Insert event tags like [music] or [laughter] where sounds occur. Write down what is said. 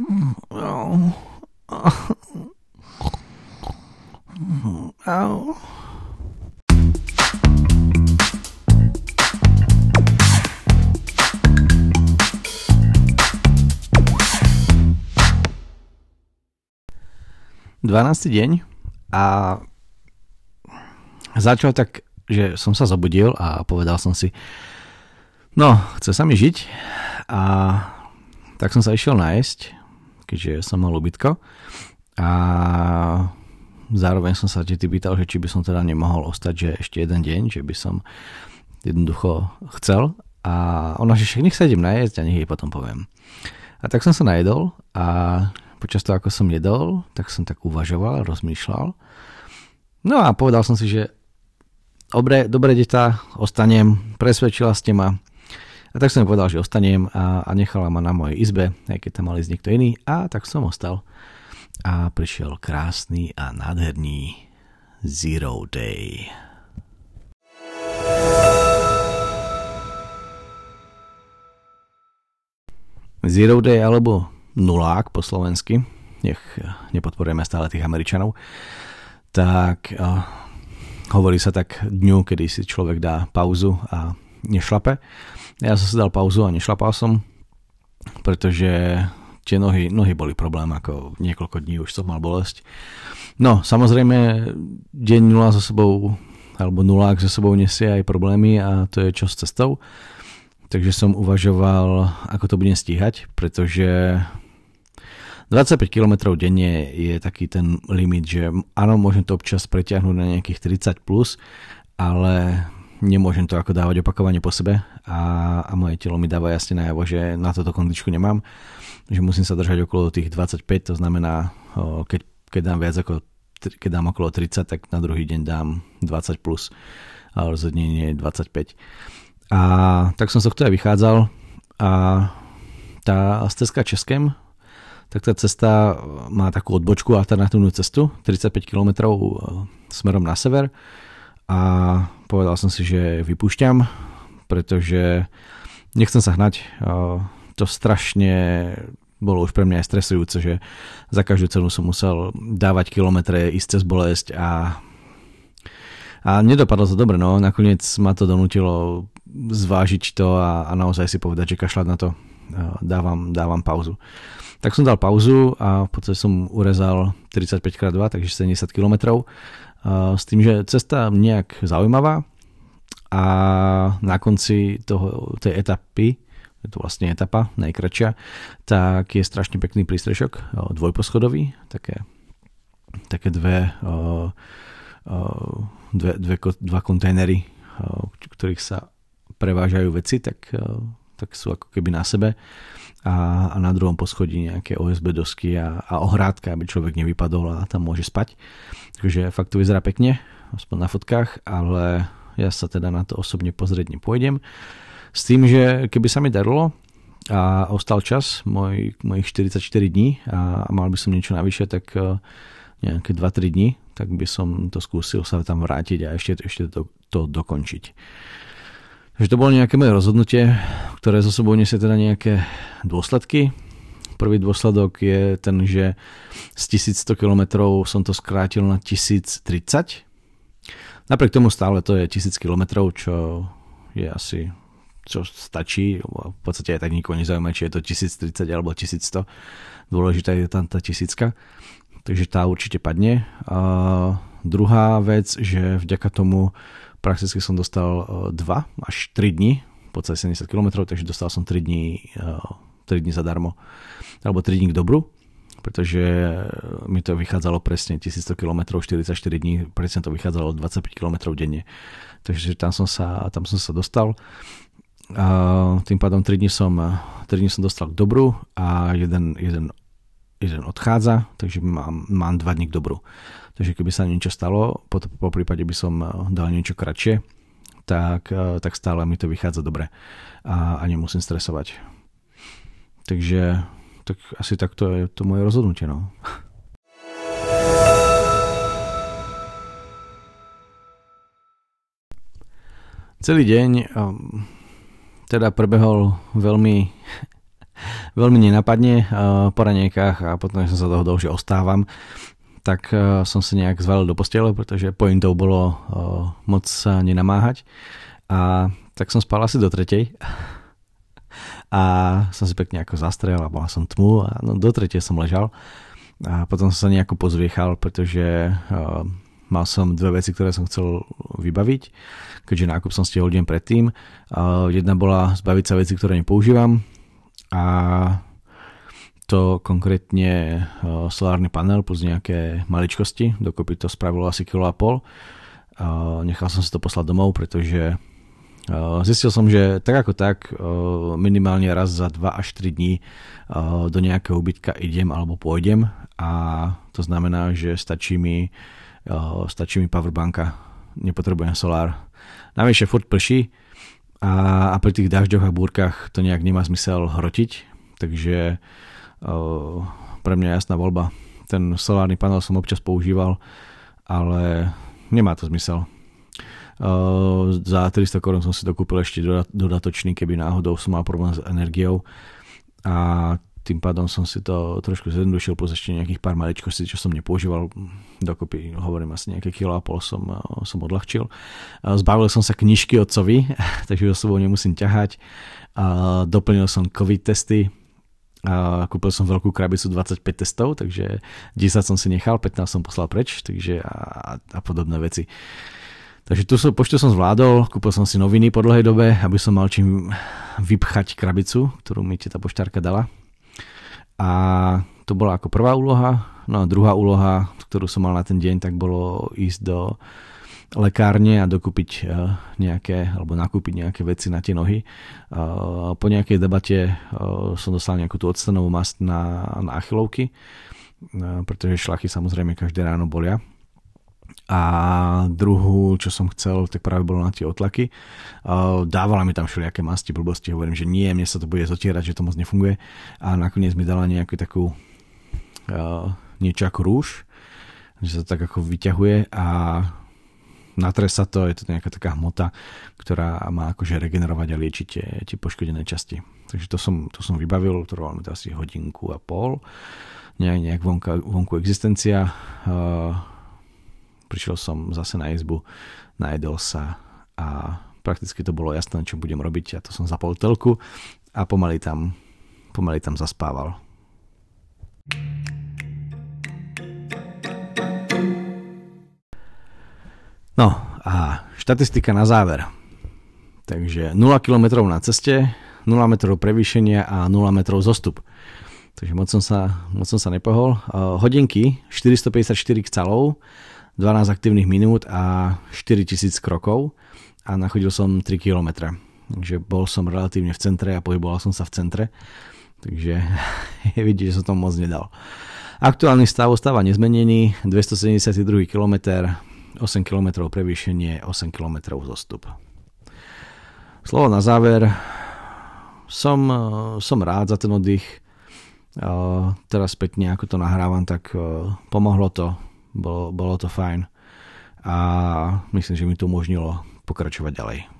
Au. Au. Dvanáctý deň a začal tak, že som sa zobudil a povedal som si, no, chce sa mi žiť a tak som sa išiel nájsť, keďže som mal ubytko a zároveň som sa ti pýtal, že či by som teda nemohol ostať, že ešte jeden deň, že by som jednoducho chcel a ona, že však nech sa idem najesť a nech jej potom poviem. A tak som sa najedol a počas toho, ako som jedol, tak som tak uvažoval, rozmýšľal. No a povedal som si, že dobre, dobre deta, ostanem, presvedčila ste ma. A tak som povedal, že ostanem a, a nechala ma na mojej izbe, aj keď tam mali z niekto iný. A tak som ostal. A prišiel krásny a nádherný Zero Day. Zero Day alebo nulák po slovensky, nech nepodporujeme stále tých Američanov, tak uh, hovorí sa tak dňu, kedy si človek dá pauzu a nešlape. Ja som si dal pauzu a nešlapal som, pretože tie nohy, nohy boli problém, ako niekoľko dní už som mal bolesť. No, samozrejme, deň 0 so sebou, alebo nulák so sebou nesie aj problémy a to je čo s cestou takže som uvažoval, ako to budem stíhať, pretože 25 km denne je taký ten limit, že áno, môžem to občas preťahnuť na nejakých 30 plus, ale nemôžem to ako dávať opakovane po sebe a, a moje telo mi dáva jasne najavo, že na toto kondičku nemám, že musím sa držať okolo tých 25, to znamená, keď, keď dám viac ako keď dám okolo 30, tak na druhý deň dám 20 plus, ale rozhodne nie 25. A tak som sa k aj vychádzal a tá stezka Českem, tak tá cesta má takú odbočku, alternatívnu cestu, 35 km smerom na sever a povedal som si, že vypúšťam, pretože nechcem sa hnať, to strašne bolo už pre mňa aj stresujúce, že za každú cenu som musel dávať kilometre, ísť cez bolesť a a nedopadlo to dobre, no nakoniec ma to donútilo zvážiť to a, a naozaj si povedať, že kašľať na to dávam, dávam pauzu. Tak som dal pauzu a v podstate som urezal 35x2, takže 70 km. S tým, že cesta nejak zaujímavá a na konci toho, tej etapy, je to vlastne etapa, najkračšia, tak je strašne pekný prístrešok, dvojposchodový, také, také dve, dve, dve, dva kontajnery, ktorých sa prevážajú veci, tak, tak sú ako keby na sebe a, a na druhom poschodí nejaké OSB dosky a, a ohrádka, aby človek nevypadol a tam môže spať. Takže fakt to vyzerá pekne, aspoň na fotkách, ale ja sa teda na to osobne pozrieť nepôjdem. S tým, že keby sa mi darilo a ostal čas, môj, mojich 44 dní a, a mal by som niečo navyše, tak eh, nejaké 2-3 dní, tak by som to skúsil sa tam vrátiť a ešte, ešte to, to dokončiť. Takže to bolo nejaké moje rozhodnutie, ktoré zo sebou nesie teda nejaké dôsledky. Prvý dôsledok je ten, že z 1100 km som to skrátil na 1030. Napriek tomu stále to je 1000 km, čo je asi čo stačí. V podstate aj tak nikoho nezaujíma, či je to 1030 alebo 1100. Dôležitá je tam tá tisícka. Takže tá určite padne. A druhá vec, že vďaka tomu prakticky som dostal 2 e, až 3 dní, podstate 70 km, takže dostal som 3 dní, 3 e, dní zadarmo, alebo 3 dní k dobru, pretože mi to vychádzalo presne 1100 km, 44 dní, presne to vychádzalo 25 km denne. Takže tam som sa, tam som sa dostal. A tým pádom 3 dní som, 3 dní som dostal k dobru a jeden, jeden, jeden odchádza, takže mám, mám 2 dní k dobru. Takže keby sa niečo stalo, po, po prípade by som eh, dal niečo kratšie, tak, eh, tak stále mi to vychádza dobre a, a nemusím stresovať. Takže tak asi takto je to moje rozhodnutie. No. Celý deň um, teda prebehol veľmi veľmi nenapadne po ranejkách a potom som sa dohodol, že ostávam, tak som sa nejak zvalil do postele, pretože pointou bolo moc sa nenamáhať. A tak som spal asi do tretej. [laughs] A som si pekne ako zastrel a mal som tmu a no, do tretej som ležal. A potom som sa nejako pozviechal, pretože uh, mal som dve veci, ktoré som chcel vybaviť, keďže nákup som stihol deň predtým. Uh, jedna bola zbaviť sa veci, ktoré nepoužívam a to konkrétne uh, solárny panel plus nejaké maličkosti, dokopy to spravilo asi kilo a pol. Uh, nechal som si to poslať domov, pretože Zistil som, že tak ako tak minimálne raz za 2 až 3 dní do nejakého ubytka idem alebo pôjdem a to znamená, že stačí mi, stačí mi powerbanka, nepotrebujem solár. Navyše furt prší a, a pri tých dažďoch a búrkach to nejak nemá zmysel hrotiť, takže pre mňa jasná voľba. Ten solárny panel som občas používal, ale nemá to zmysel Uh, za 300 korun som si to kúpil ešte dodatočný, keby náhodou som mal problém s energiou a tým pádom som si to trošku zjednodušil, plus ešte nejakých pár maličkostí, čo som nepoužíval, dokopy hovorím asi nejaké kilo a pol som, uh, som odľahčil. Uh, zbavil som sa knižky otcovi, [laughs] takže ho sebou nemusím ťahať. Doplnil som COVID testy, a kúpil som veľkú krabicu 25 testov, takže 10 som si nechal, 15 som poslal preč, takže a, a podobné veci. Takže tu som, poštu som zvládol, kúpil som si noviny po dlhej dobe, aby som mal čím vypchať krabicu, ktorú mi tá poštárka dala. A to bola ako prvá úloha. No a druhá úloha, ktorú som mal na ten deň, tak bolo ísť do lekárne a dokúpiť e, nejaké, alebo nakúpiť nejaké veci na tie nohy. E, po nejakej debate e, som dostal nejakú tú octenovú mast na, na achilovky, pretože šlachy samozrejme každé ráno bolia a druhú, čo som chcel, tak práve bolo na tie otlaky. Dávala mi tam všelijaké masti, blbosti, hovorím, že nie, mne sa to bude zotierať, že to moc nefunguje a nakoniec mi dala nejakú takú niečo ako rúž, že sa tak ako vyťahuje a natre sa to, je to nejaká taká hmota, ktorá má akože regenerovať a liečiť tie, tie poškodené časti. Takže to som, to som vybavil, trvalo mi to asi hodinku a pol, nejak, nejak vonka, vonku existencia. Uh, prišiel som zase na izbu, najedol sa a prakticky to bolo jasné, čo budem robiť a to som zapol telku a pomaly tam, pomaly tam zaspával. No a štatistika na záver. Takže 0 km na ceste, 0 metrov prevýšenia a 0 metrov zostup. Takže moc som sa, moc som sa nepohol. Hodinky 454 kcalov, 12 aktívnych minút a 4000 krokov a nachodil som 3 km. Takže bol som relatívne v centre a pohyboval som sa v centre. Takže [laughs] je vidieť, že som to moc nedal. Aktuálny stav ostáva nezmenený, 272 km, 8 km prevýšenie, 8 km zostup. Slovo na záver. Som, som rád za ten oddych. Teraz spätne, ako to nahrávam, tak pomohlo to bolo, bolo to fajn a myslím, že mi to umožnilo pokračovať ďalej.